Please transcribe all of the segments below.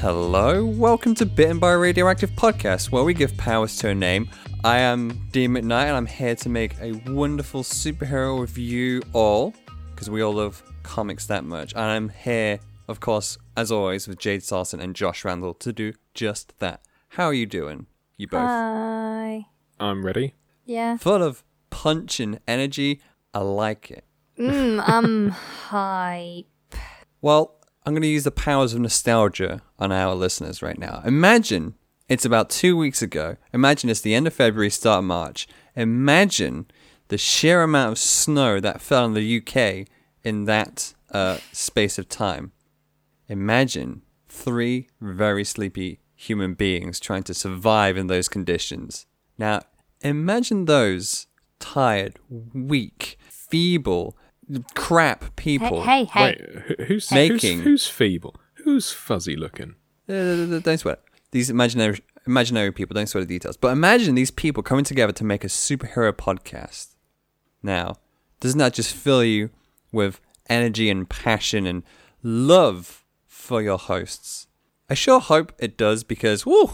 Hello, welcome to Bitten by a Radioactive Podcast, where we give powers to a name. I am Dean McKnight, and I'm here to make a wonderful superhero with you all, because we all love comics that much. And I'm here, of course, as always, with Jade Sarson and Josh Randall to do just that. How are you doing? You both? Hi. I'm ready. Yeah. Full of punch and energy. I like it. Mm, um, hype. Well, I'm going to use the powers of nostalgia on our listeners right now. Imagine it's about two weeks ago. Imagine it's the end of February, start of March. Imagine the sheer amount of snow that fell in the UK in that uh, space of time. Imagine three very sleepy human beings trying to survive in those conditions. Now, imagine those tired, weak, feeble, crap people. Hey, hey, hey. Wait, who- who's, Making- who's who's feeble? Who's fuzzy looking? Uh, don't sweat. These imaginary imaginary people don't sweat the details. But imagine these people coming together to make a superhero podcast. Now, doesn't that just fill you with energy and passion and love for your hosts? I sure hope it does because whoo,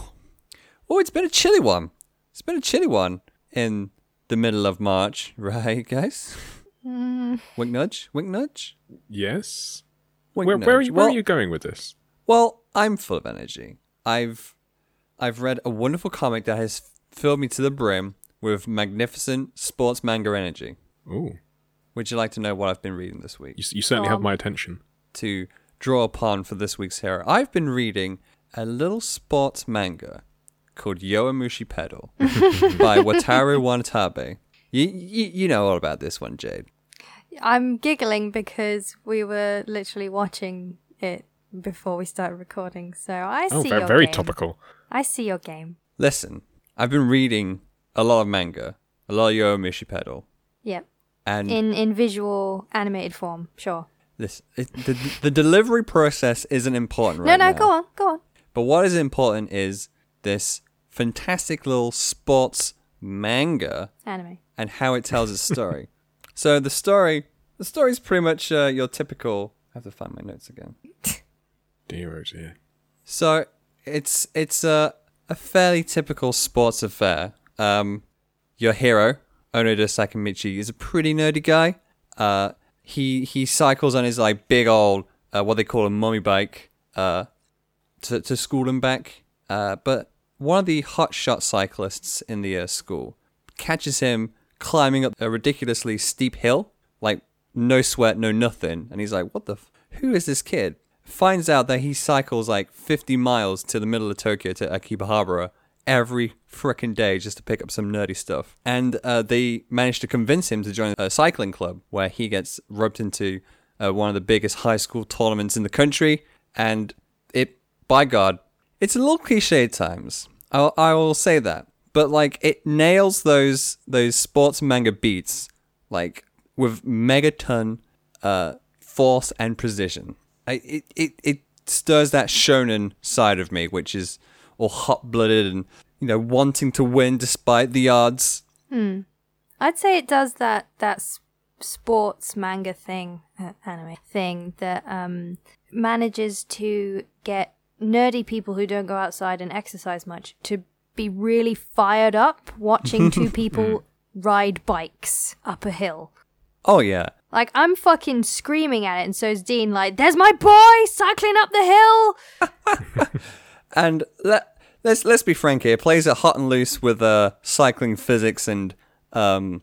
oh, it's been a chilly one. It's been a chilly one in the middle of March, right, guys? Mm. Wink nudge, wink nudge, Yes. wink Where, nudge. where, are you, where Well- are you going with this? Well, I'm full of energy. I've I've read a wonderful comic that has filled me to the brim with magnificent sports manga energy. Ooh, Would you like to know what I've been reading this week you, you certainly Go have my attention. to draw upon for this week's hero? I've been reading a little sports manga called Yowamushi Pedal by Wataru Watanabe. You, you you know all about this one, Jade. I'm giggling because we were literally watching it before we started recording. So I Oh, see very, your very game. topical. I see your game. Listen, I've been reading a lot of manga, a lot of Yowamushi Pedal, Yep. and In in visual animated form, sure. This it, the the delivery process isn't important no, right no, now. go on, go on. But what is important is this fantastic little sports manga Anime. and how it tells its story. So the story, the story's pretty much uh, your typical. I have to find my notes again. Dear dear. So it's it's a a fairly typical sports affair. Um, your hero Onoda Sakamichi is a pretty nerdy guy. Uh, he he cycles on his like big old uh, what they call a mummy bike uh, to to school and back. Uh, but one of the hotshot cyclists in the uh, school catches him climbing up a ridiculously steep hill, like no sweat, no nothing, and he's like, "What the? F- who is this kid?" Finds out that he cycles like 50 miles to the middle of Tokyo to Akihabara every frickin' day just to pick up some nerdy stuff. And uh, they managed to convince him to join a cycling club where he gets roped into uh, one of the biggest high school tournaments in the country. And it, by God, it's a little cliche at times. I'll, I will say that. But like it nails those those sports manga beats like with megaton uh, force and precision. I, it, it it stirs that shonen side of me, which is all hot blooded and you know wanting to win despite the odds. I'd say it does that that sports manga thing, uh, anime thing that um manages to get nerdy people who don't go outside and exercise much to be really fired up watching two people ride bikes up a hill. Oh yeah, Like I'm fucking screaming at it, and so's Dean. Like, there's my boy cycling up the hill. and let let's let's be frank here. It plays it hot and loose with uh cycling physics and um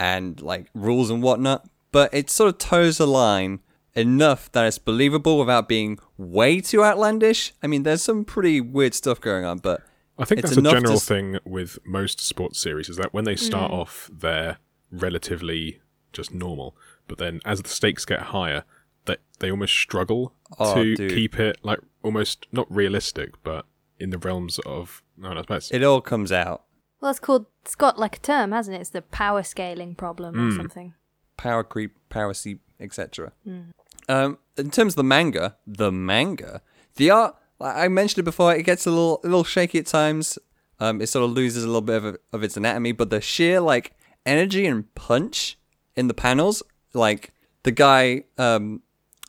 and like rules and whatnot, but it sort of toes the line enough that it's believable without being way too outlandish. I mean, there's some pretty weird stuff going on, but I think It's that's a enough to general thing with most sports series is that when they start mm. off, they're relatively just normal, but then as the stakes get higher, they they almost struggle Oh, to dude. keep it like almost not realistic, but in the realms of no, no, that's it all comes out. Well, it's called. It's got like a term, hasn't it? It's the power scaling problem or mm. something. power creep, power seep, etc. Mm. Um, in terms of the manga, the manga, the art, like I mentioned it before, it gets a little, a little shaky at times. Um, it sort of loses a little bit of, of its anatomy, but the sheer like energy and punch in the panels, like the guy, um,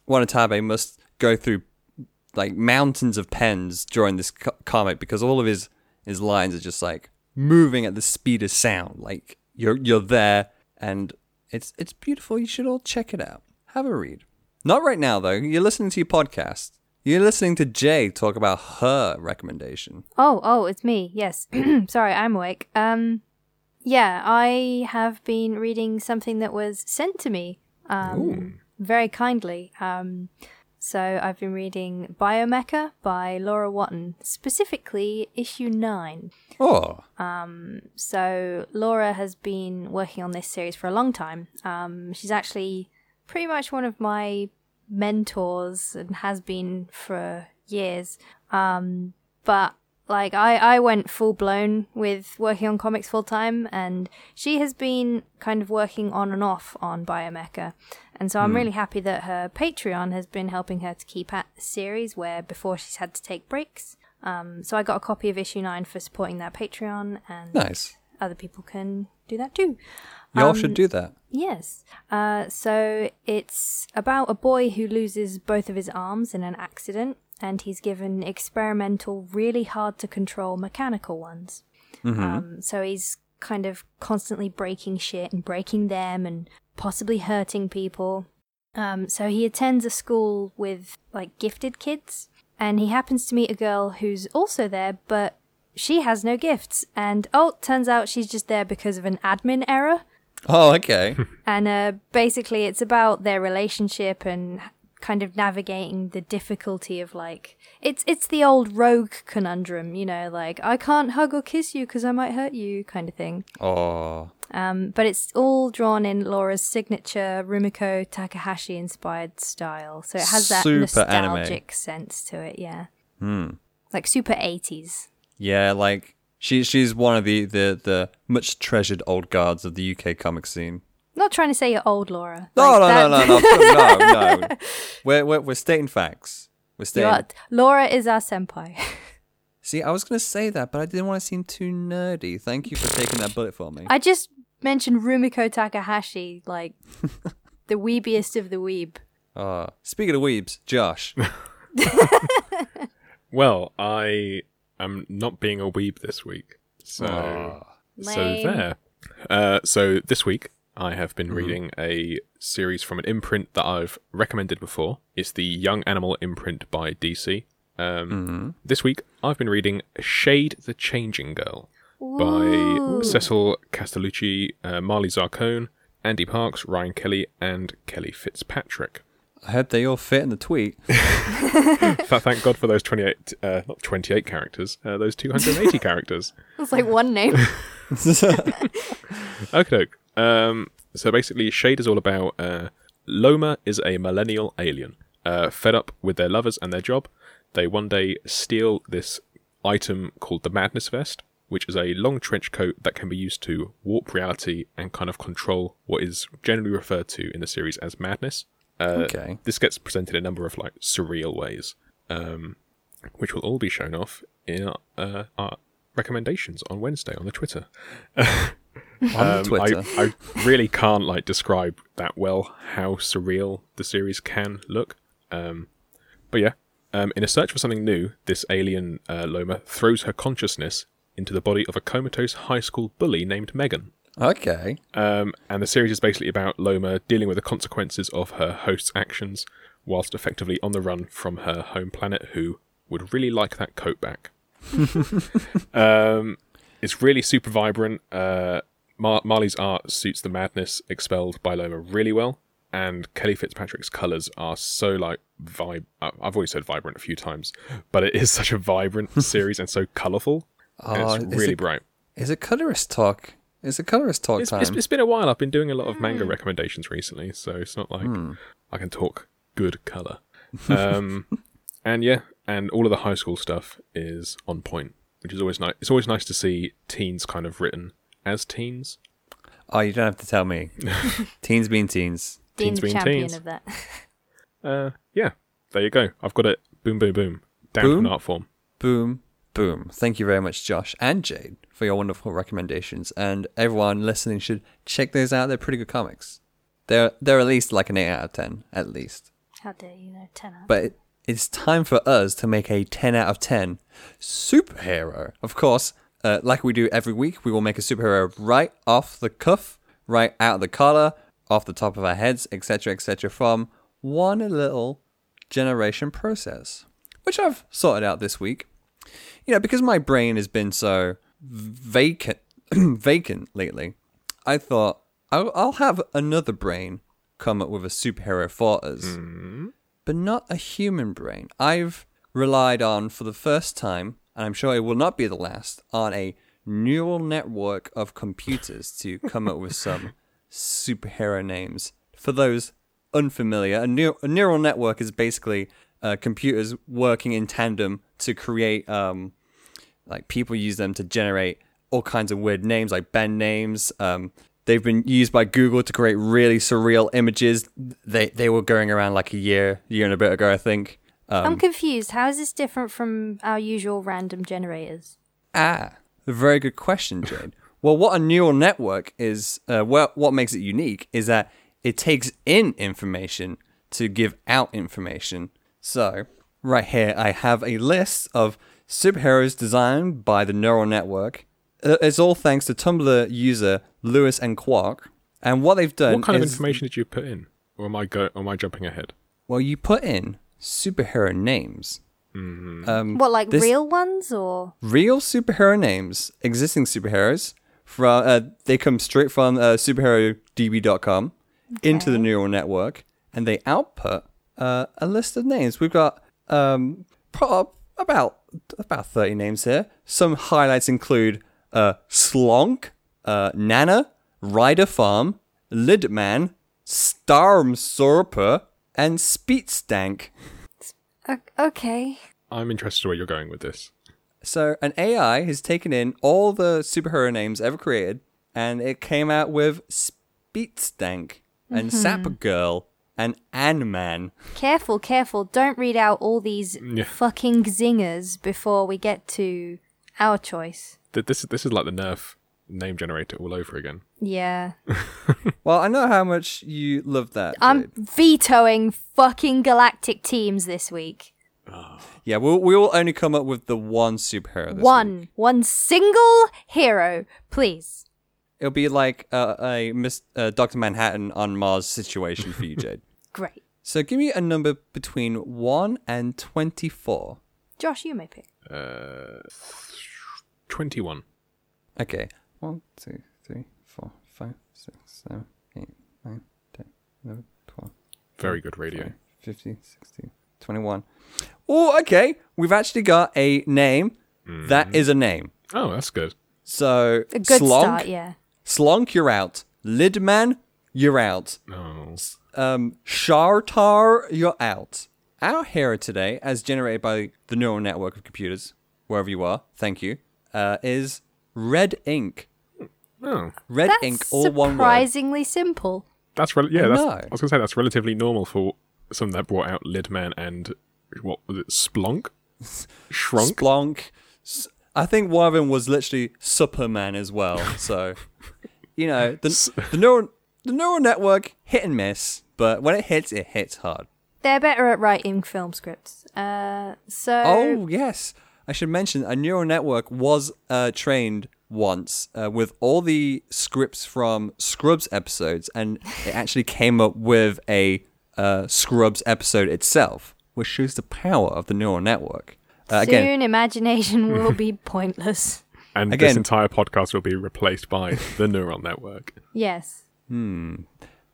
Wanatabe must go through like mountains of pens drawing this co- comic because all of his his lines are just like moving at the speed of sound. Like you're you're there, and it's it's beautiful. You should all check it out. Have a read. Not right now though. You're listening to your podcast. You're listening to Jay talk about her recommendation. Oh, oh, it's me. Yes. Sorry, I'm awake. Um, yeah, I have been reading something that was sent to me um, very kindly. Um, so I've been reading Biomecha by Laura Watton, specifically issue nine. Oh, Um, So Laura has been working on this series for a long time. Um, she's actually pretty much one of my mentors and has been for years. Um, but like I, I went full blown with working on comics full time, and she has been kind of working on and off on Biomecha. And so I'm really happy that her Patreon has been helping her to keep at the series where before she's had to take breaks. Um, so I got a copy of issue nine for supporting that Patreon, and nice. other people can do that too. Y'all should do that. Yes. Uh, so it's about a boy who loses both of his arms in an accident, and he's given experimental, really hard to control mechanical ones. Um, so he's kind of constantly breaking shit and breaking them and possibly hurting people. Um, so he attends a school with like gifted kids, and he happens to meet a girl who's also there, but she has no gifts. And oh, turns out she's just there because of an admin error. Oh, okay. And uh, basically, it's about their relationship and kind of navigating the difficulty of like it's it's the old rogue conundrum, you know, like I can't hug or kiss you because I might hurt you, kind of thing. oh, Um, but it's all drawn in Laura's signature Rumiko Takahashi inspired style, so it has that Super anime. nostalgic sense to it. Yeah, Hmm. like super eighties. yeah. Like she she's one of the the the much treasured old guards of the UK comic scene. Not trying to say you're old, Laura. No, Like, no, that- no, no, no, no, no. We're, we're we're stating facts. We're stating. are- Laura is our senpai. See, I was gonna say that, but I didn't want to seem too nerdy. Thank you for taking that bullet for me. I just mentioned Rumiko Takahashi, like the weebiest of the weeb. Oh, speaking of weebs, Josh. Well, I am not being a weeb this week. So, Aw. so Lame. there. Uh, so this week I have been reading a series from an imprint that I've recommended before. It's the Young Animal imprint by DC. Um, This week I've been reading Shade the Changing Girl by Cecil Castellucci, uh, Marley Zarcone, Ande Parks, Ryan Kelly, and Kelly Fitzpatrick. I hope they all fit in the tweet. Thank God for those 28, uh, not 28 characters, uh, those 280 characters. It's like one name. Okay, um, so basically, Shade is all about uh, Loma is a millennial alien. Uh, fed up with their lovers and their job, they one day steal this item called the Madness Vest, which is a long trench coat that can be used to warp reality and kind of control what is generally referred to in the series as madness. Uh, Okay. This gets presented in a number of like surreal ways, um, which will all be shown off in our, uh, our recommendations on Wednesday on the Twitter. On Um, Twitter. I, I really can't like describe that well how surreal the series can look. Um, but yeah, um, in a search for something new, this alien uh, Loma throws her consciousness into the body of a comatose high school bully named Megan. Okay. Um, and the series is basically about Loma dealing with the consequences of her host's actions, whilst effectively on the run from her home planet, who would really like that coat back. um, it's really super vibrant. Uh, Mar- Marley's art suits the madness expelled by Loma really well, and Kelly Fitzpatrick's colors are so like vibe. I've always said vibrant a few times, but it is such a vibrant series and so colorful. and Oh, it's really it- bright. Is it colorist talk? Is a colorist talk It's, time? it's, it's been a while. I've been doing a lot of manga recommendations recently, so it's not like I can talk good color. Um, and yeah, and all of the high school stuff is on point, which is always nice. It's always nice to see teens kind of written as teens. oh, you don't have to tell me. teens being teens. Dean's Teens being champion teens. of that. Uh, yeah, there you go. I've got it. Boom, boom, boom. Down to Boom? an art form. Boom, boom. Thank you very much, Josh and Jade, for your wonderful recommendations. And everyone listening should check those out. They're pretty good comics. They're they're at least like an eight out of ten, at least. How dare you know, ten out. But it's time for us to make a 10 out of 10 superhero. Of course, uh, like we do every week, we will make a superhero right off the cuff, right out of the collar, off the top of our heads, etc., etc., from one little generation process, which I've sorted out this week. You know, because my brain has been so vacant, vacant lately, I thought I'll, I'll have another brain come up with a superhero for us, mm-hmm. but not a human brain. I've relied on for the first time, and I'm sure it will not be the last, on a neural network of computers to come up with some superhero names. For those unfamiliar, a, a neural network is basically uh, computers working in tandem to create um, like people use them to generate all kinds of weird names like band names. Um, they've been used by google to create really surreal images. They they were going around like a year year and a bit ago i think. Um, I'm confused. How is this different from our usual random generators? ah a very good question jade. Well what a neural network is uh, what, what makes it unique is that it takes in information to give out information so right here i have a list of superheroes designed by the neural network Uh, it's all thanks to tumblr user lewis and quark and what they've done What kind of information did you put in? Or am I go? Or am I jumping ahead? well you put in superhero names um, What, like this- real ones or? real superhero names, existing superheroes. From uh, they come straight from uh, superherodb.com into the neural network, and they output uh, a list of names. We've got um, pro- about about thirty names here. Some highlights include uh, Slonk, uh, Nana, Rider Farm, Lidman, Stormsorper, and Speedstank. O- okay. I'm interested where you're going with this. So an AI has taken in all the superhero names ever created, and it came out with Speedstank and Sapgirl and Ant-Man. Careful, careful. Don't read out all these Yeah. fucking zingers before we get to our choice. Th- This this is like the Nerf name generator all over again. Yeah. Well, I know how much you love that. I'm Jade. vetoing fucking galactic teams this week. Yeah, we'll, we will only come up with the one superhero. This One. week. One single hero, please. It'll be like uh, a Miss uh, Doctor Manhattan on Mars situation for you, Jade. Great. So give me a number between one and twenty-four. Josh, you may pick. Uh, twenty-one. Okay. One, two, three, four, five, six, seven, eight, nine, ten, eleven, twelve. Very good radio. 5, 15, 16, 21. Oh, okay. We've actually got a name that is a name. Oh, that's good. So, A good Slonk, start, yeah. Slonk, you're out. Lidman, you're out. Oh, Um, Shartar, you're out. Our hero today, as generated by the neural network of computers, wherever you are, thank you, uh, is Red Ink. oh, Red That's Ink, all one word. surprisingly simple. that's rel- yeah. I That's, know. I was gonna say that's relatively normal for something that brought out Lidman and what was it? Splunk, Shrunk. Splonk. S- I think one of them was literally Superman as well. So, you know, the, the neural the neural network hit and miss, but when it hits, it hits hard. They're better at writing film scripts. Uh, so Oh yes, I should mention a neural network was uh, trained once uh, with all the scripts from Scrubs episodes, and it actually came up with a uh, Scrubs episode itself, which shows the power of the neural network. Uh, soon again, imagination will be pointless. And Again- this entire podcast will be replaced by the neural network. Yes. Hmm.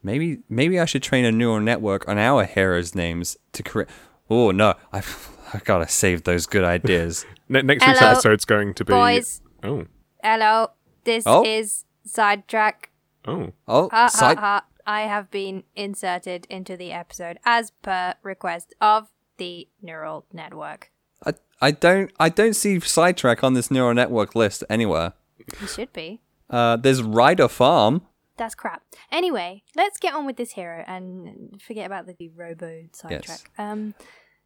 Maybe maybe I should train a neural network on our heroes' names to create. Oh no, I've I gotta save those good ideas. Ne- next week's Hello, episode's going to be. boys. Oh, Hello, this Oh. is sidetrack. oh, Oh, Ha ha side- ha. I have been inserted into the episode as per request of the neural network. I, I don't I don't see sidetrack on this neural network list anywhere. You should be. Uh, there's Rider Farm. That's crap. Anyway, let's get on with this hero and forget about the robo sidetrack. Um,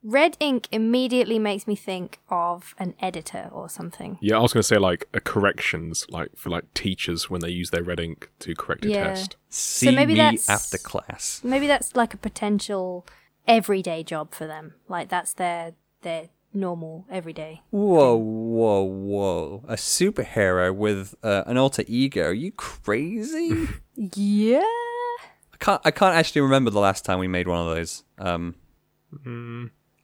red ink immediately makes me think of an editor or something. yeah. I was going to say like a corrections, like for like teachers when they use their red ink to correct a Yeah. test. See maybe me that's- after class. Maybe that's like a potential everyday job for them. Like that's their their normal everyday. Whoa, whoa, whoa! A superhero with uh, an alter ego? Are you crazy? Yeah. I can't. I can't actually remember the last time we made one of those. Um,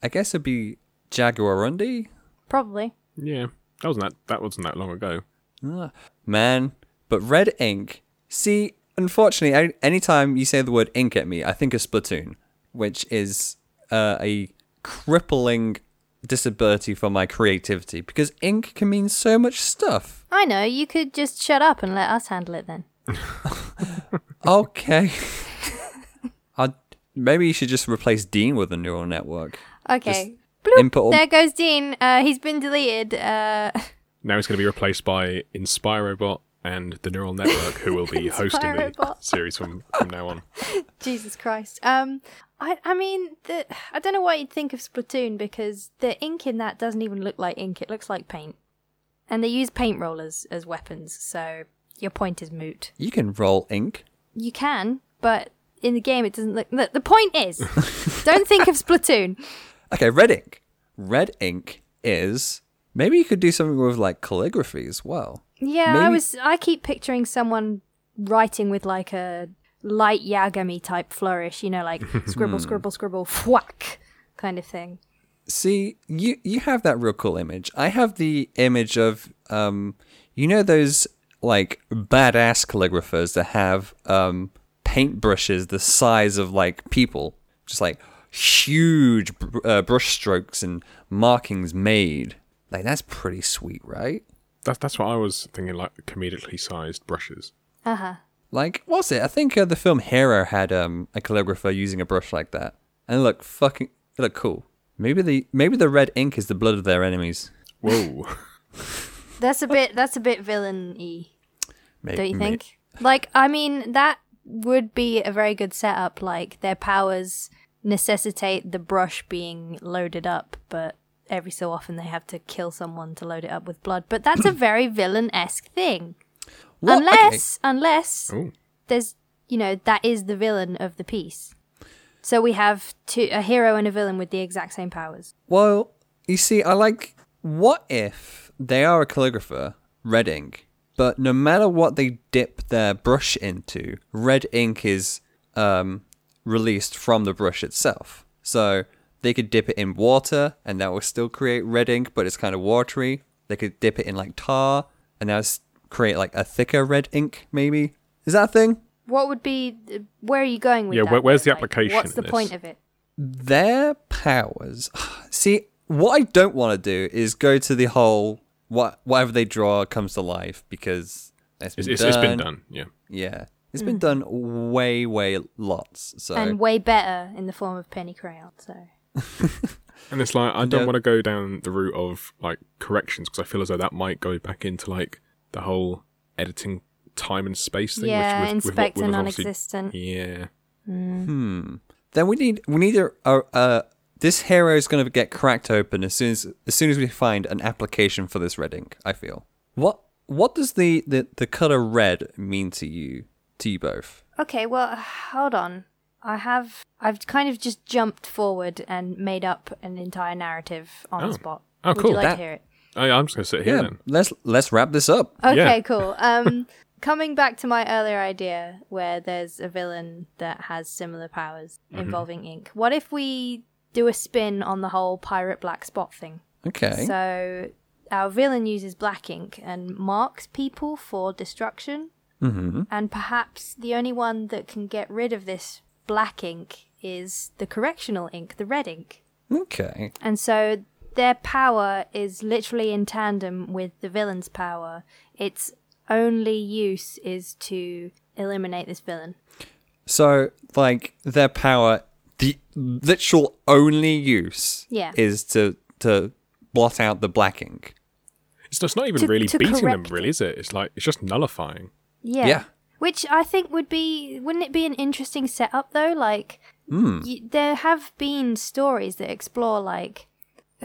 I guess it'd be Jaguarundi. Probably. Yeah, that wasn't that. That wasn't that long ago. Ah, man, but red ink. See, unfortunately, I, anytime you say the word ink at me, I think of Splatoon, which is uh, a crippling disability for my creativity because ink can mean so much stuff. I know. You could just shut up and let us handle it then. Okay. i maybe you should just replace Dean with a neural network. Okay. input all- There goes Dean. Uh, he's been deleted. Uh, Now he's going to be replaced by Inspirobot and the neural network, who will be hosting the series from, from now on. Jesus Christ. Um, I I mean, the I don't know what you'd think of Splatoon because the ink in that doesn't even look like ink. It looks like paint, and they use paint rollers as weapons. So your point is moot. You can roll ink. You can, but in the game it doesn't look. The, the point is, don't think of Splatoon. Okay, red ink. Red ink is maybe you could do something with like calligraphy as well. Yeah, I was. I keep picturing someone writing with like a light Yagami type flourish. You know, like scribble, scribble, scribble, whack kind of thing. See, you you have that real cool image. I have the image of um you know those like badass calligraphers that have um paintbrushes the size of like people, just like huge br- uh, brush strokes and markings made. Like that's pretty sweet, right? That's that's what I was thinking, like comedically sized brushes. Uh huh. Like, what's it? I think uh, the film Hero had um, a calligrapher using a brush like that, and it looked fucking, it looked cool. Maybe the maybe the red ink is the blood of their enemies. Whoa. That's a bit. That's a bit villain-y. May- don't you may- think? Like, I mean, that would be a very good setup. Like, their powers necessitate the brush being loaded up, but every so often they have to kill someone to load it up with blood. But that's a very villain esque thing. What? Okay. Unless, unless Ooh. there's, you know, that is the villain of the piece. So we have two, a hero and a villain with the exact same powers. Well, you see, I like. What if they are a calligrapher, red ink, but no matter what they dip their brush into, red ink is um, released from the brush itself. So they could dip it in water, and that will still create red ink, but it's kind of watery. They could dip it in like tar, and that would create like a thicker red ink. Maybe is that a thing? What would be? Where are you going with Yeah, that? where- where's though? the Like, application what's in the this? point of it? their powers. See, what I don't want to do is go to the whole what whatever they draw comes to life because it's been, It's, it's, done. it's been done. Yeah. Yeah, it's hmm. been done way, way lots. So and way better in the form of penny crayon. So And it's like I don't Yeah. want to go down the route of like corrections because I feel as though that might go back into like the whole editing time and space thing. yeah, which, with, with, inspect what- with non-existent. Yeah. Hmm. Then we need we need a, a, a this hero is going to get cracked open as soon as as soon as we find an application for this red ink. I feel what what does the the, the color red mean to you to you both? Okay, well, hold on. I have I've kind of just jumped forward and made up an entire narrative on Oh. the spot. Oh, Would cool. you like That- to hear it? I, I'm just gonna sit here Yeah, then. let's let's wrap this up. Okay, Yeah. cool. Um, coming back to my earlier idea, where there's a villain that has similar powers Mm-hmm. involving ink. What if we do a spin on the whole pirate black spot thing? Okay. So our villain uses black ink and marks people for destruction. mm-hmm. And perhaps the only one that can get rid of this black ink is the correctional ink, the red ink. Okay. And so their power is literally in tandem with the villain's power. Its only use is to eliminate this villain. So, like, their power, the literal only use Yeah. is to to blot out the black ink. It's just not even To- really to beating them, really, is it? It's like it's just nullifying. Yeah. Yeah. Which I think would be, wouldn't it be an interesting setup though? Like, hmm. y- there have been stories that explore like,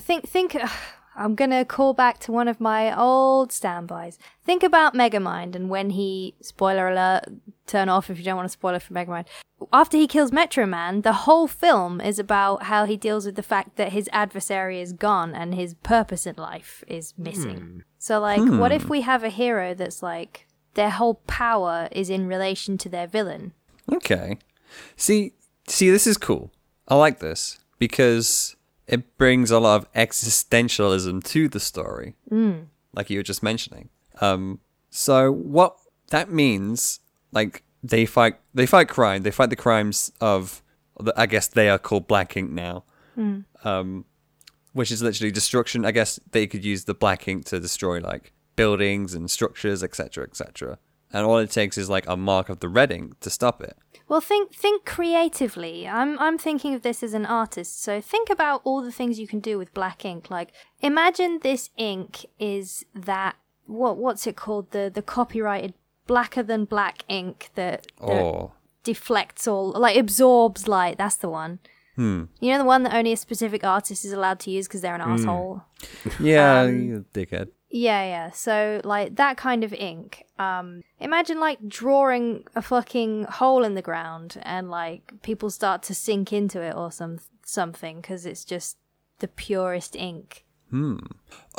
think, think, I'm gonna call back to one of my old standbys. Think about Megamind and when he spoiler alert, turn off if you don't want to spoil it for Megamind. After he kills Metro Man, the whole film is about how he deals with the fact that his adversary is gone and his purpose in life is missing. Hmm. So like what if hmm. we have a hero that's like their whole power is in relation to their villain? Okay. See, see, this is cool. I like this because it brings a lot of existentialism to the story, mm. like you were just mentioning. Um, so what that means, like they fight, they fight crime. They fight the crimes of, the, I guess they are called Black Ink now. Um, which is literally destruction. I guess they could use the black ink to destroy like buildings and structures, etc., etc. And all it takes is like a mark of the red ink to stop it. Well, think think creatively. I'm I'm thinking of this as an artist. So think about all the things you can do with black ink. Like imagine this ink is that what what's it called? The the copyrighted blacker than black ink that, that Oh, deflects all like absorbs light. That's the one. Hmm. You know the one that only a specific artist is allowed to use because they're an asshole. yeah, Um, dickhead. Yeah, yeah. So like that kind of ink. Um imagine like drawing a fucking hole in the ground and like people start to sink into it or some something cuz it's just the purest ink. Hmm.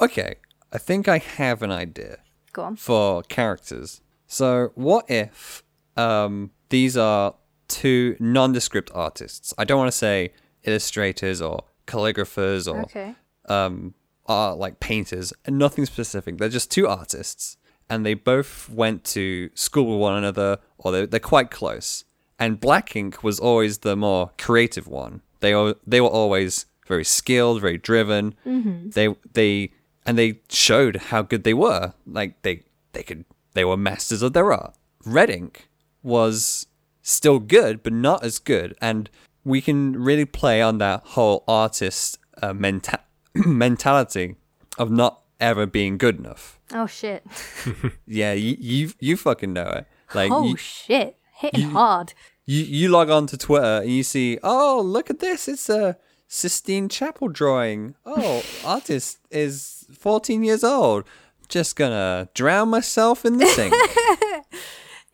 Okay, I think I have an idea Go on. for characters. So, what if um, these are two nondescript artists? I don't want to say illustrators or calligraphers or Okay. um, are like painters and nothing specific. They're just two artists, and they both went to school with one another, or they're, they're quite close. And Black Ink was always the more creative one. They they were always very skilled, very driven. Mm-hmm. They they and they showed how good they were. Like they they could they were masters of their art. Red Ink was still good, but not as good. And we can really play on that whole artist uh, menta- mentality of not ever being good enough. Oh shit. Yeah, you you, you fucking know it. Like oh you, shit. Hitting hard. you you log on to Twitter and you see, oh look at this, it's a Sistine Chapel drawing. Oh, artist is fourteen years old. Just gonna drown myself in the sink.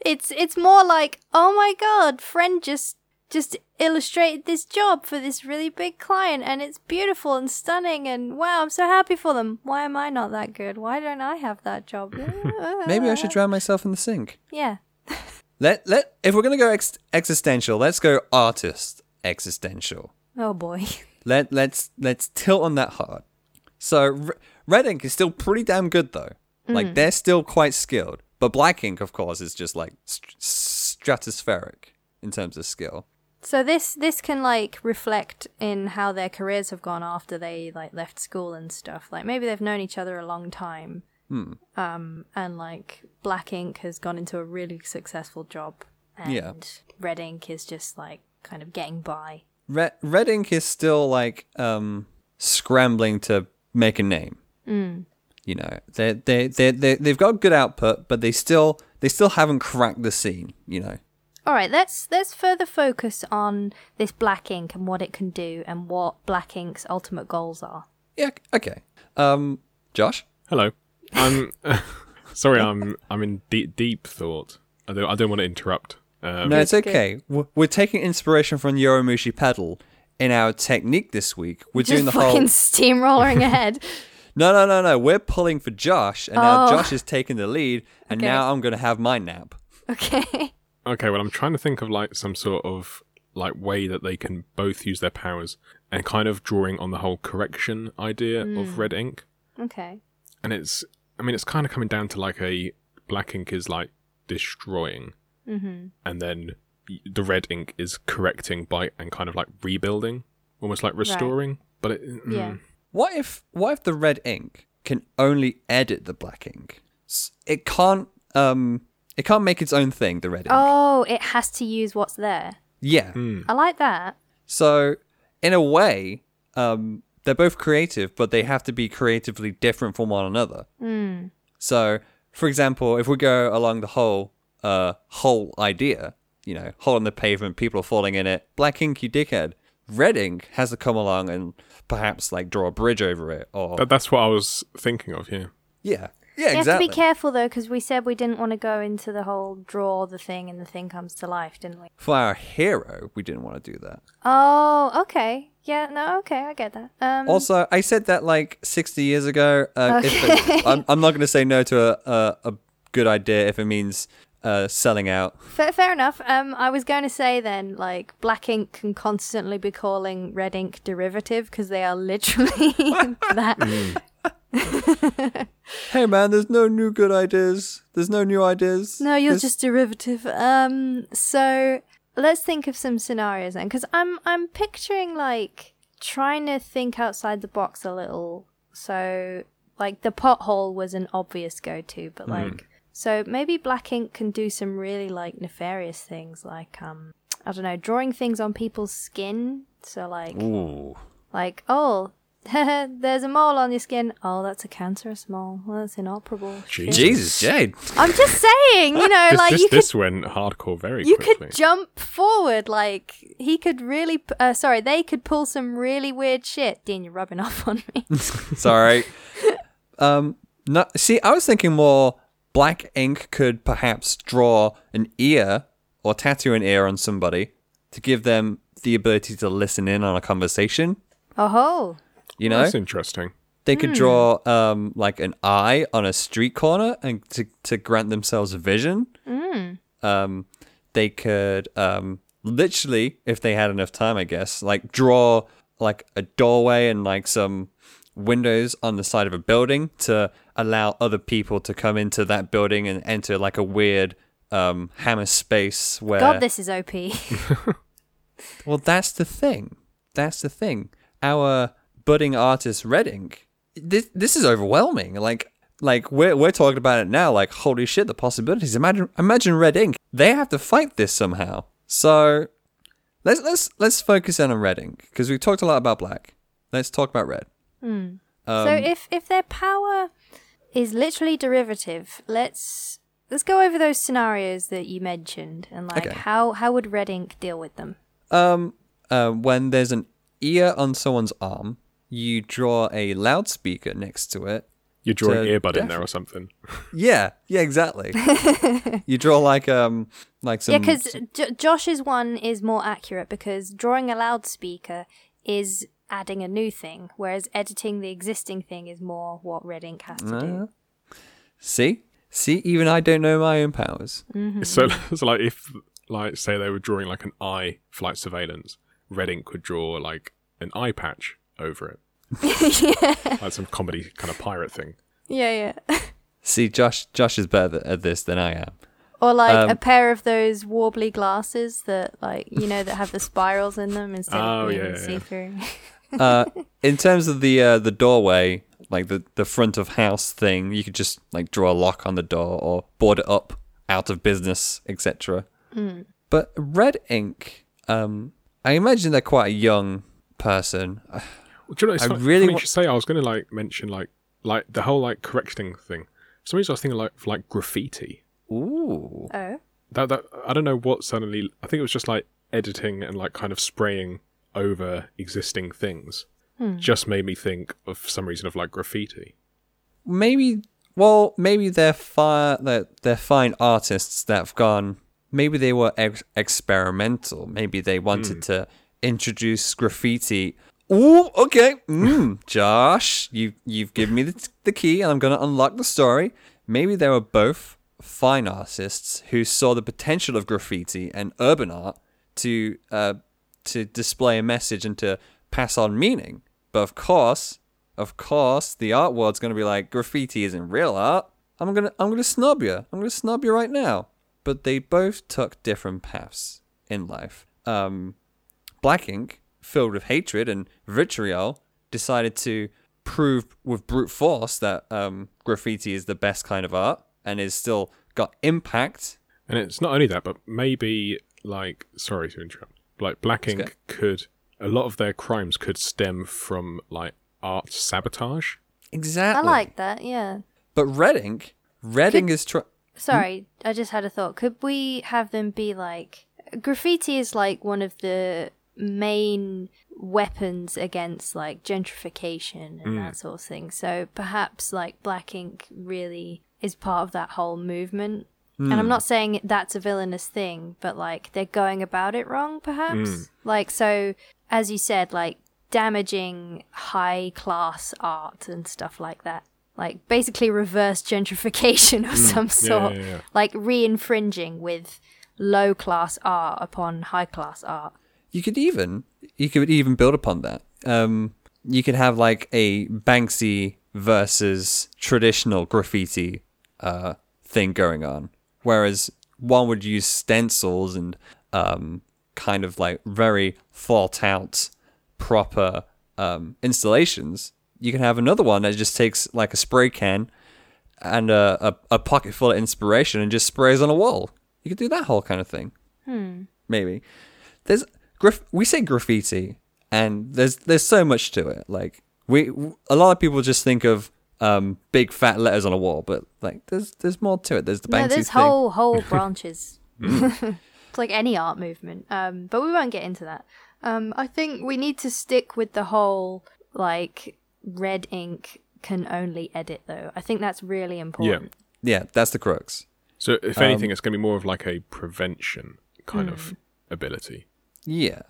It's it's more like, "Oh my god, friend just just illustrated this job for this really big client and it's beautiful and stunning and wow, I'm so happy for them. Why am I not that good? Why don't I have that job?" Maybe I should drown myself in the sink. Yeah. Let let if we're gonna go ex- existential, let's go artist existential. Oh boy. Let let's let's tilt on that hard. So R- red ink is still pretty damn good though. Like mm. they're still quite skilled, but black ink, of course, is just like st- stratospheric in terms of skill. So this this can like reflect in how their careers have gone after they like left school and stuff. Like maybe they've known each other a long time. Um and like Black Ink has gone into a really successful job and Yeah. Red Ink is just like kind of getting by. Red red ink is still like um scrambling to make a name. You know, they they they they they've got good output, but they still they still haven't cracked the scene. You know. All right, let's let's further focus on this Black Ink and what it can do and what Black Ink's ultimate goals are. Yeah. Okay. Um, Josh. Hello. I'm sorry. I'm I'm in deep deep thought. I don't I don't want to interrupt. Um, No, it's okay. We're we're taking inspiration from Yowamushi Pedal in our technique this week. We're Just doing the fucking whole. steamrolling ahead. No, no, no, no. We're pulling for Josh, and now Oh. Josh is taking the lead, and Okay. now I'm going to have my nap. Okay. Okay, well, I'm trying to think of like some sort of like way that they can both use their powers, and kind of drawing on the whole correction idea of red ink. Okay. And it's, I mean, it's kind of coming down to like a black ink is like destroying, mm-hmm. and then the red ink is correcting by and kind of like rebuilding, almost like restoring. But it, mm, Yeah. What if what if the red ink can only edit the black ink? It can't um it can't make its own thing, the red ink. Oh, it has to use what's there. Yeah. I like that. So in a way, um they're both creative, but they have to be creatively different from one another. So, for example, if we go along the whole uh whole idea, you know, hole in the pavement, people are falling in it, black ink, you dickhead. Red Ink has to come along and perhaps like draw a bridge over it, or That, that's what I was thinking of. here. yeah, yeah, You exactly. have to be careful though, because we said we didn't want to go into the whole draw the thing and the thing comes to life, didn't we? For our hero, we didn't want to do that. Oh, okay. Yeah, no, okay, I get that. Um, Also, I said that like 60 years ago. Uh, if it- I'm, I'm not going to say no to a, a, a good idea if it means uh, selling out. fair, fair enough. Um, I was going to say then, like, black ink can constantly be calling red ink derivative because they are literally that. Hey man, there's no new good ideas. There's no new ideas. No, you're There's- just derivative. Um, so let's think of some scenarios then, because I'm I'm picturing like trying to think outside the box a little. So like the pothole was an obvious go-to, but like so maybe black ink can do some really like nefarious things, like um I don't know, drawing things on people's skin. So like Ooh. like oh. There's a mole on your skin. Oh, that's a cancerous mole. Well, that's inoperable. Shit. Jesus. Jesus, Jade. I'm just saying, you know, This, like this, you could this went hardcore very you quickly. could jump forward like he could really uh, sorry they could pull some really weird shit dean you're rubbing off on me Sorry. um, no, see, I was thinking more black ink could perhaps draw an ear or tattoo an ear on somebody to give them the ability to listen in on a conversation. oh ho You know, That's interesting. they could draw um like an eye on a street corner and to to grant themselves a vision. Um, they could um literally, if they had enough time, I guess, like draw like a doorway and like some windows on the side of a building to allow other people to come into that building and enter like a weird um hammer space where god this is op well, that's the thing. That's the thing. Our budding artist Red Ink, this this is overwhelming. Like like we're we're talking about it now. Like holy shit, the possibilities. Imagine imagine Red Ink. They have to fight this somehow. So let's let's let's focus in on Red Ink because we talked a lot about Black. Let's talk about Red. Um, so if if their power is literally derivative let's let's go over those scenarios that you mentioned and like Okay. how how would red ink deal with them Um, uh, when there's an ear on someone's arm, you draw a loudspeaker next to it You draw an To earbud in there or something. Yeah, yeah, exactly. you draw like um like some yeah because J- josh's one is more accurate because drawing a loudspeaker is adding a new thing whereas editing the existing thing is more what red ink has to do see see even I don't know my own powers. So, so like if like say they were drawing like an eye flight surveillance, Red Ink could draw like an eye patch over it. Like some comedy kind of pirate thing. yeah yeah See, Josh Josh is better th- at this than I am. Or like Um, a pair of those warbly glasses that, like, you know, that have the spirals in them instead Oh, of being yeah, yeah. see through. Uh, in terms of the uh, the doorway, like the the front of house thing, you could just like draw a lock on the door or board it up, out of business, etc. But red ink, um, I imagine they're quite a young person. Well, do you know, it's I funny- really funny you say I was going to like mention like like the whole like correcting thing. For some reason, I was thinking like like graffiti. Ooh, oh. That that I don't know what suddenly. I think it was just like editing and like kind of spraying over existing things. Hmm. Just made me think of for some reason of like graffiti. maybe. Well, maybe they're fine. They're, they're fine artists that have gone. Maybe they were ex- experimental. Maybe they wanted hmm. to introduce graffiti. Ooh, okay. Mm, Josh, you you've given me the, the key, and I'm gonna unlock the story. Maybe they were both fine artists who saw the potential of graffiti and urban art to uh, to display a message and to pass on meaning. But of course, of course, the art world's gonna be like graffiti isn't real art. I'm gonna I'm gonna snub you. I'm gonna snub you right now. But they both took different paths in life. Um, Black Ink, filled with hatred and vitriol, decided to prove with brute force that um, graffiti is the best kind of art and is still got impact. And it's not only that, but maybe like sorry to interrupt. Like Black It's Ink could a lot of their crimes could stem from like art sabotage. Exactly. I like that, yeah. But Red Ink, Red Could- Ink is trying. Sorry, I just had a thought. Could we have them be like. Graffiti is like one of the main weapons against like gentrification and mm. that sort of thing. So perhaps like black ink really is part of that whole movement. And I'm hmm. not saying that's a villainous thing, but like they're going about it wrong, perhaps. Hmm. Like, so as you said, like damaging high class art and stuff like that. Like basically reverse gentrification of hmm. some sort. yeah, yeah. Like re infringing with low class art upon high class art. You could even you could even build upon that. Um, you could have like a Banksy versus traditional graffiti uh, thing going on, whereas one would use stencils and um, kind of like very thought out, proper um, installations. You can have another one that just takes like a spray can and a, a, a pocket full of inspiration and just sprays on a wall. You could do that whole kind of thing. Maybe there's graf- we say graffiti and there's there's so much to it like we a lot of people just think of um big fat letters on a wall but like there's there's more to it there's the Banksy No, there's thing whole whole branches. it's like any art movement. Um, but we won't get into that. Um, I think we need to stick with the whole like red ink can only edit though. I think that's really important. yeah yeah, that's the crux So, if Um, anything, it's going to be more of like a prevention kind of Hmm. ability. Yeah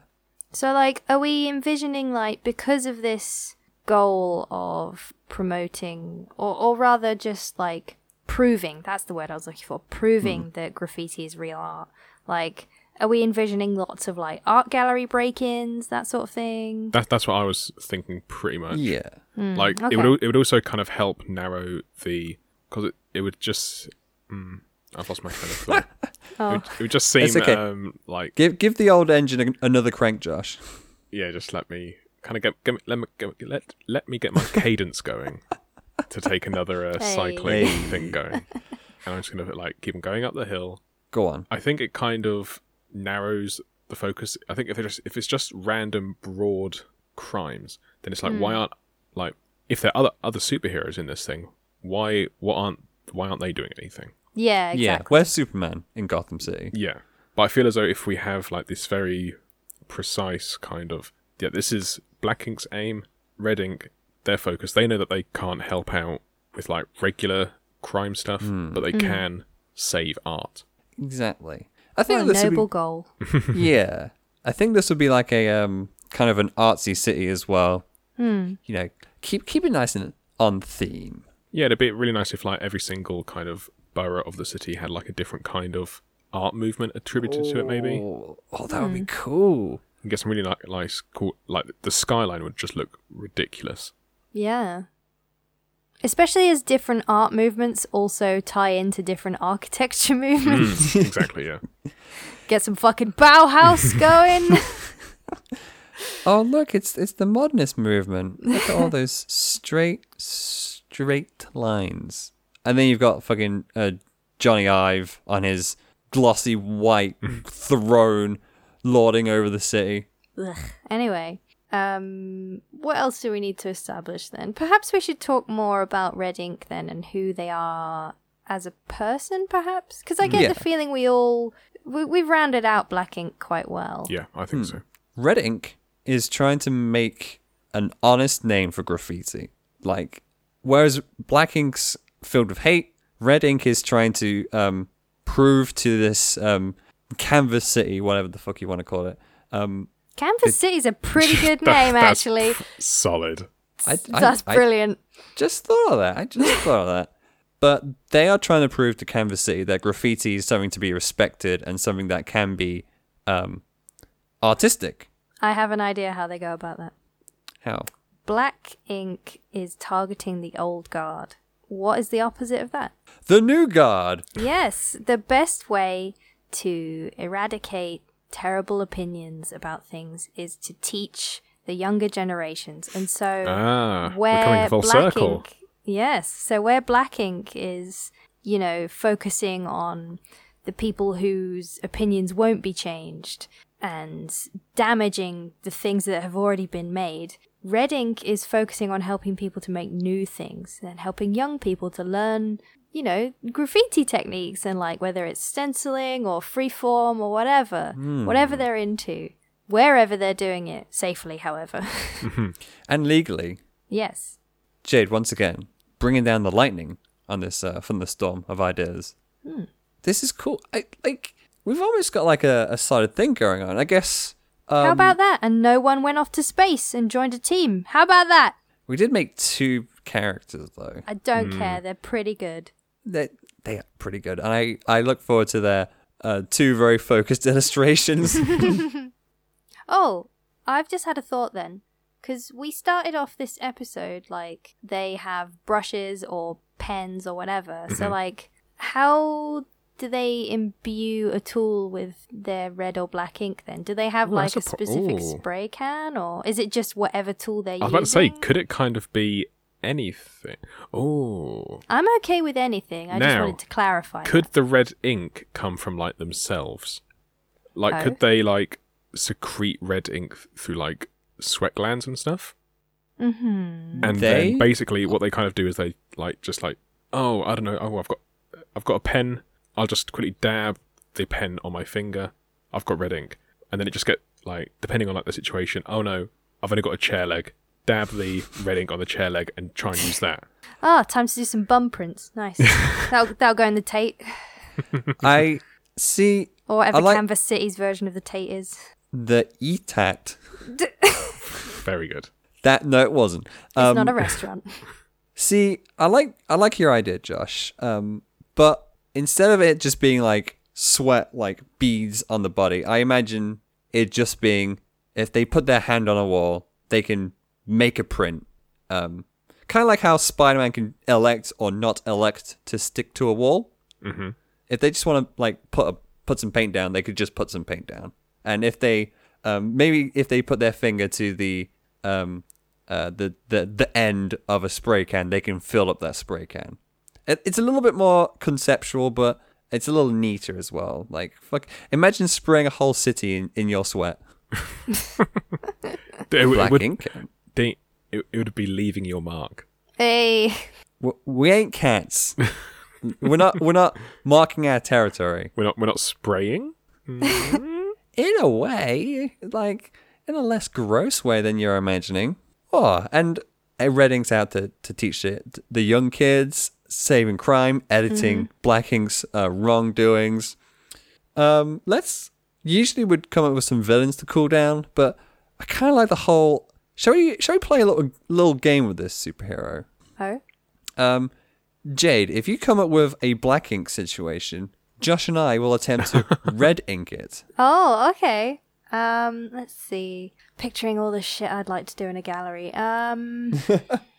So like are we envisioning like because of this goal of promoting or or rather just like proving, that's the word I was looking for, proving that graffiti is real art. Like are we envisioning lots of like art gallery break-ins, that sort of thing? That, that's what I was thinking pretty much. yeah Like okay. it would it would also kind of help narrow the because it, it would just mm, I've lost my train of thought. it, would, it would just seem okay. um, like give give the old engine another crank josh yeah, just let me kind of get, get me- let me get, let let me get my cadence going to take another uh, Hey. cycling Hey. thing going, and I'm just gonna like keep on going up the hill. go on I think it kind of narrows the focus. I think if it's just, if it's just random broad crimes, then it's like why aren't like if there are other other superheroes in this thing, why what aren't why aren't they doing anything? Yeah, yeah where's superman in gotham city Yeah, but I feel as though if we have like this very precise kind of yeah, this is Black Ink's aim, Red Ink their focus. They know that they can't help out with like regular crime stuff, hmm. but they mm-hmm. can save art. exactly i What think a this would be- noble goal. yeah, I think this would be like a um kind of an artsy city as well. Hmm. You know, keep keep it nice and on theme. Yeah, it'd be really nice if like every single kind of borough of the city had like a different kind of art movement attributed to it. Maybe Oh, oh, that would be hmm. cool. and get some really like nice, cool. Like the skyline would just look ridiculous. Yeah. Especially as different art movements also tie into different architecture hmm, movements. exactly. Yeah. Get some fucking Bauhaus going. Oh, look, it's it's the modernist movement. Look at all those straight straight lines. And then you've got fucking uh, Jony Ive on his glossy white throne lording over the city. Ugh. Anyway, um, what else do we need to establish then? Perhaps we should talk more about Red Ink then and who they are as a person, perhaps? Because I get Yeah. the feeling we all. We, we've rounded out Black Ink quite well. Yeah, I think so. Red Ink is trying to make an honest name for graffiti. Like, whereas Black Ink's filled with hate, Red Ink is trying to um, prove to this um, Canvas City, whatever the fuck you want to call it. Um, Canvas City's a pretty good That- name, that's actually. Solid. I, I- That's I brilliant. just thought of that. I just thought of that. But they are trying to prove to Canvas City that graffiti is something to be respected and something that can be um, artistic. I have an idea how they go about that. How? Black Ink is targeting the old guard. What is the opposite of that? The New Guard. Yes, the best way to eradicate terrible opinions about things is to teach the younger generations. And so Ah, we're where coming full Black circle. Ink Yes, so where Black Ink is, you know, focusing on the people whose opinions won't be changed and damaging the things that have already been made. Red Ink is focusing on helping people to make new things and helping young people to learn, you know, graffiti techniques and like whether it's stenciling or freeform or whatever, hmm. whatever they're into. wherever they're doing it safely. However, mm-hmm. And legally, yes. Jade once again bringing down the lightning on this uh, from the storm of ideas. Hmm. This is cool. I, like we've almost got like a, a solid thing going on. I guess. Um, How about that? And no one went off to space and joined a team. How about that? we did make two characters though. I don't care. They're pretty good. They they are pretty good, and I I look forward to their uh, two very focused illustrations. Oh, I've just had a thought then. Because we started off this episode like they have brushes or pens or whatever. So, like, how do they imbue a tool with their red or black ink then? Do they have Ooh, like a a pro- specific ooh. spray can or is it just whatever tool they're I was about to say, could it kind of be anything? Oh, I'm okay with anything. I just wanted to clarify. could the red ink come from like themselves? Like, Oh. could they like secrete red ink through like sweat glands and stuff? Mm-hmm. And They? then basically what they kind of do is they like just like, oh, I don't know, oh, I've got, I've got a pen. I'll just quickly dab the pen on my finger. I've got red ink, and then it just get like depending on like the situation. Oh no, I've only got a chair leg. Dab the red ink on the chair leg and try and use that. Ah, time to do some bum prints. Nice. that'll, that'll go in the Tate. I see Or whatever like- Canvas City's version of the Tate is. the E ETAT. Very good. That no, it wasn't. It's Um, not a restaurant. See, I like I like your idea, Josh. Um, but instead of it just being like sweat, like beads on the body, I imagine it just being if they put their hand on a wall, they can make a print. Um, kind of like how Spider-Man can elect or not elect to stick to a wall. hmm If they just want to like put a, put some paint down, they could just put some paint down. And if they um, maybe if they put their finger to the um, uh, the, the the end of a spray can, they can fill up that spray can. It, it's a little bit more conceptual, but it's a little neater as well. Like fuck, imagine spraying a whole city in, in your sweat, It, it black would, ink. they- it, it would be leaving your mark. Hey, W- We ain't cats. we're not. We're not marking our territory. We're not. We're not spraying. Mm-hmm. in a way, like in a less gross way than you're imagining. Oh, and Red Ink's out to, to teach the, the young kids saving crime, editing Black Ink's uh, wrongdoings. Um, let's usually would come up with some villains to cool down, but I kind of like the whole. Shall we? Shall we play a little little game with this superhero? oh, Um, Jade, if you come up with a Black Ink situation, Josh and I will attempt to Red Ink it. oh, okay. Um, let's see. Picturing all the shit I'd like to do in a gallery. Um,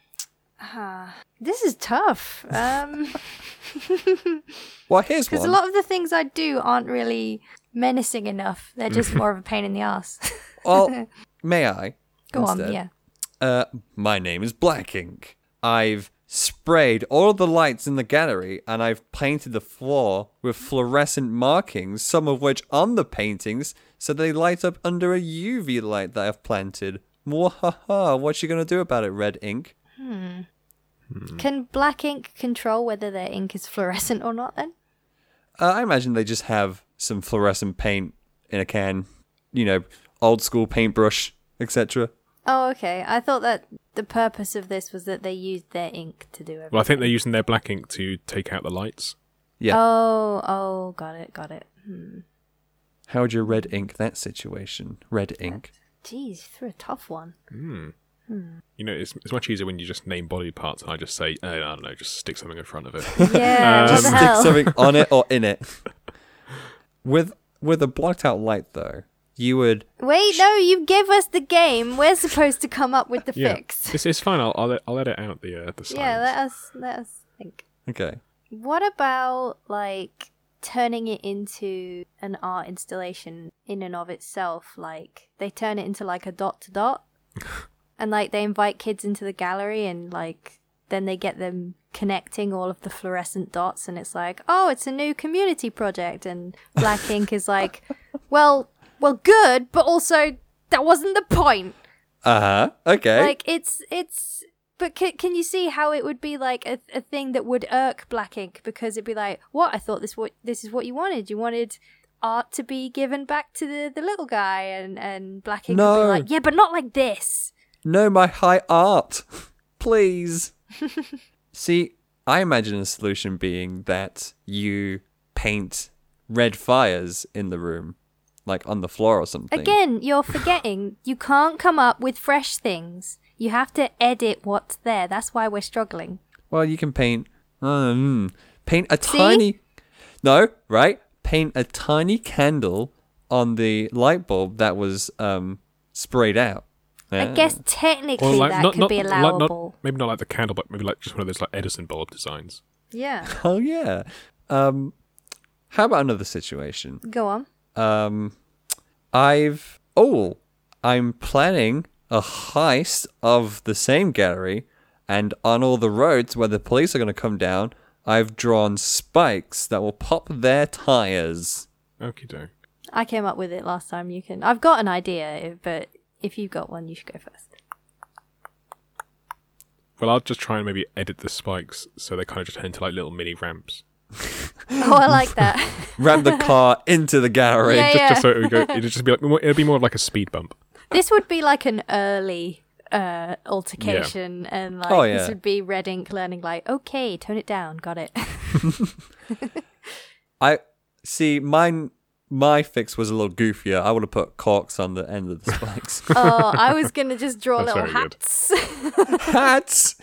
ah, this is tough. Um, Well, here's because a lot of the things I do aren't really menacing enough. They're just more of a pain in the ass. Well, may I? Go on, instead? yeah. Uh, my name is Black Ink. I've sprayed all the lights in the gallery and I've painted the floor with fluorescent markings, some of which on the paintings, so they light up under a UV light that I've planted. Mwahaha, what are you gonna do about it, Red Ink? Can black ink control whether their ink is fluorescent or not? Then. Uh, I imagine they just have some fluorescent paint in a can, you know, old school paintbrush, etc. Oh, okay. I thought that the purpose of this was that they used their ink to do everything. Well, I think they're using their black ink to take out the lights. Yeah. Oh, oh, got it, got it. Hmm. How would you red ink that situation? Red ink. Jeez, you threw a tough one. Hmm. You know, it's, it's much easier when you just name body parts and I just say, uh, I don't know, just stick something in front of it. Yeah, what just stick something on it or in it. With with a blocked out light though, you would Wait, no, you give us the game. We're supposed to come up with the yeah, fix. it's, it's fine. I'll, I'll I'll edit out the uh, the signs. Yeah, let us let us think. okay. What about like turning it into an art installation in and of itself? Like they turn it into like a dot to dot, and like they invite kids into the gallery, and like then they get them connecting all of the fluorescent dots, and it's like, oh, it's a new community project, and Black Ink is like, well, well, good, but also that wasn't the point. Uh huh. Okay. Like it's it's but can, can you see how it would be like a, a thing that would irk black ink because it'd be like what i thought this what this is what you wanted you wanted art to be given back to the, the little guy, and and Black Ink No. would be like, yeah, but not like this. No, my high art. Please. See, I imagine a solution being that you paint red fires in the room, like on the floor or something. Again, you're forgetting you can't come up with fresh things. You have to edit what's there. That's why we're struggling. Well, you can paint. Um, paint a tiny. No, right? Paint a tiny candle on the light bulb that was um, sprayed out. I guess technically that could be like, allowable. not, maybe not like the candle, but maybe like just one of those like Edison bulb designs. Yeah. Oh yeah. Um, how about another situation? Go on. Um, I've oh, I'm planning a heist of the same gallery, and on all the roads where the police are going to come down, I've drawn spikes that will pop their tires. Okie doke. I came up with it last time. You can. I've got an idea, but if you've got one, you should go first. Well, I'll just try and maybe edit the spikes so they kind of just turn into like little mini ramps. Oh, I like that. Ram the car into the gallery. Yeah, Just, yeah. just so it would go, it'd just be like more, it'd be more of like a speed bump. this would be like an early uh altercation and like Oh, this would be red ink learning like okay tone it down got it I see mine. My fix was a little goofier. I would have put corks on the end of the spikes. oh i was gonna just draw That's little hats Hats.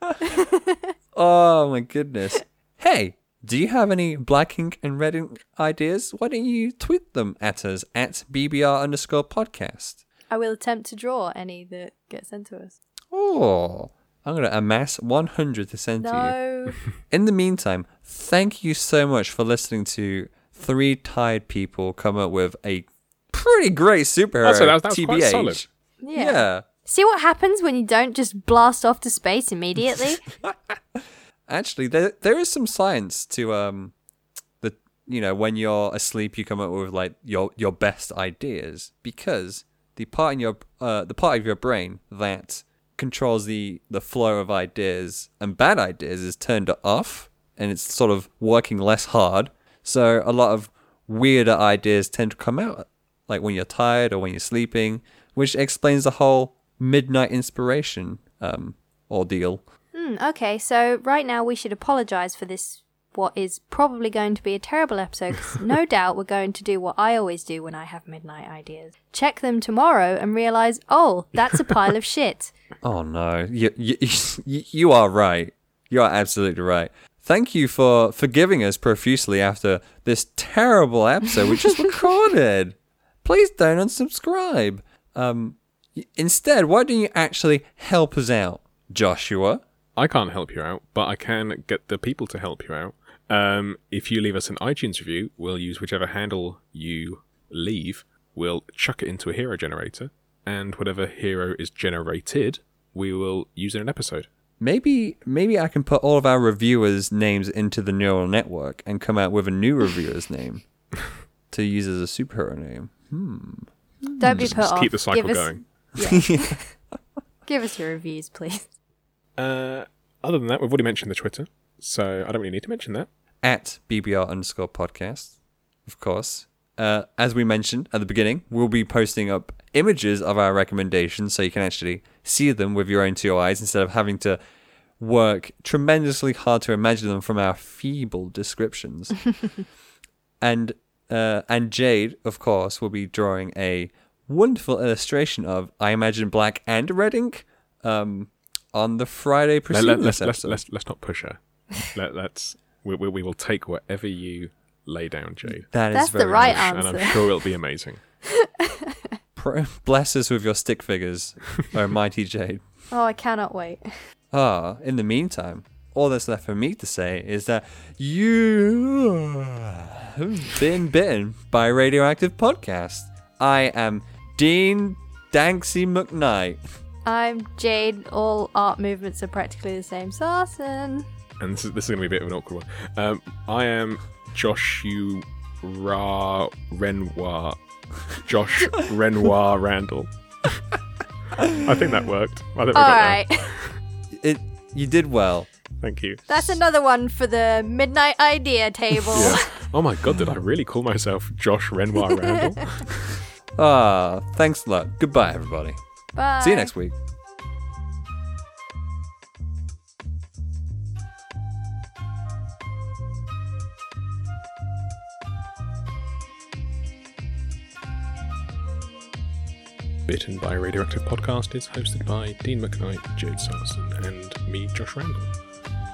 oh my goodness. Hey, do you have any black ink and red ink ideas? Why don't you tweet them at us at bbr underscore podcast? i will attempt to draw any that get sent to us Oh, I'm gonna amass 100 to send to you. no In the meantime, thank you so much for listening to three tired people come up with a pretty great superhero. I'd say that- that's TBH. quite solid. yeah. yeah. see what happens when you don't just blast off to space immediately Actually, there there is some science to um the you know when you're asleep you come up with like your your best ideas because the part in your uh the part of your brain that controls the the flow of ideas and bad ideas is turned off and it's sort of working less hard. So a lot of weirder ideas tend to come out like when you're tired or when you're sleeping, which explains the whole midnight inspiration um ordeal. Hmm, okay, so right now we should apologize for this, what is probably going to be a terrible episode, 'cause no doubt we're going to do what I always do when I have midnight ideas. Check them tomorrow and realize, oh, that's a pile of shit. Oh no, you you you are right. You are absolutely right. Thank you for forgiving us profusely after this terrible episode we just recorded. Please don't unsubscribe. Um, instead, why don't you actually help us out, Joshua? I can't help you out, but I can get the people to help you out. Um, if you leave us an iTunes review, we'll use whichever handle you leave. We'll chuck it into a hero generator, and whatever hero is generated, we will use in an episode. Maybe maybe I can put all of our reviewers' names into the neural network and come out with a new reviewer's name to use as a superhero name. Don't be Just, put just off. keep the cycle give us, going. Yeah. give us your reviews, please. Uh, other than that, we've already mentioned the Twitter, so I don't really need to mention that. at BBR underscore podcast, of course. Uh, as we mentioned at the beginning, we'll be posting up images of our recommendations so you can actually see them with your own two eyes instead of having to work tremendously hard to imagine them from our feeble descriptions. and uh, and Jade, of course, will be drawing a wonderful illustration of I imagine black and red ink um, on the Friday Let, preceding let, this let's, let's, let's, let's not push her. let, let's, we, we, we will take whatever you lay down, Jade. That is That's the very right nice. And. I'm sure it'll be amazing. Pr- Bless us with your stick figures, oh mighty Jade. Oh, I cannot wait. Ah, in the meantime, all that's left for me to say is that you have been bitten by a radioactive podcast. I am Dean Danksy McKnight. I'm Jade. All art movements are practically the same. Sarson. and this is this is gonna be a bit of an awkward one. Um, I am Joshua Renoir, Josh Renoir Randall. I think that worked. I think we All got right. It, you did well. Thank you. That's another one for the midnight idea table. Yeah. Oh my god, did I really call myself Josh Renoir Randall? Ah, thanks a lot. Goodbye, everybody. Bye. See you next week. Bitten by Radioactive podcast is hosted by Dean McKnight, Jade Sarson, and me, Josh Randall.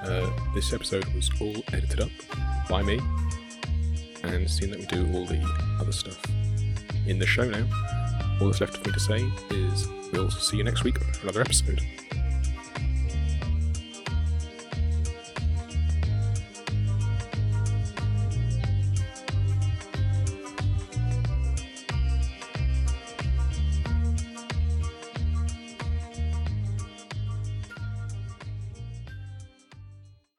Uh, this episode was all edited up by me, and seeing that we do all the other stuff in the show now, all that's left for me to say is we'll see you next week for another episode.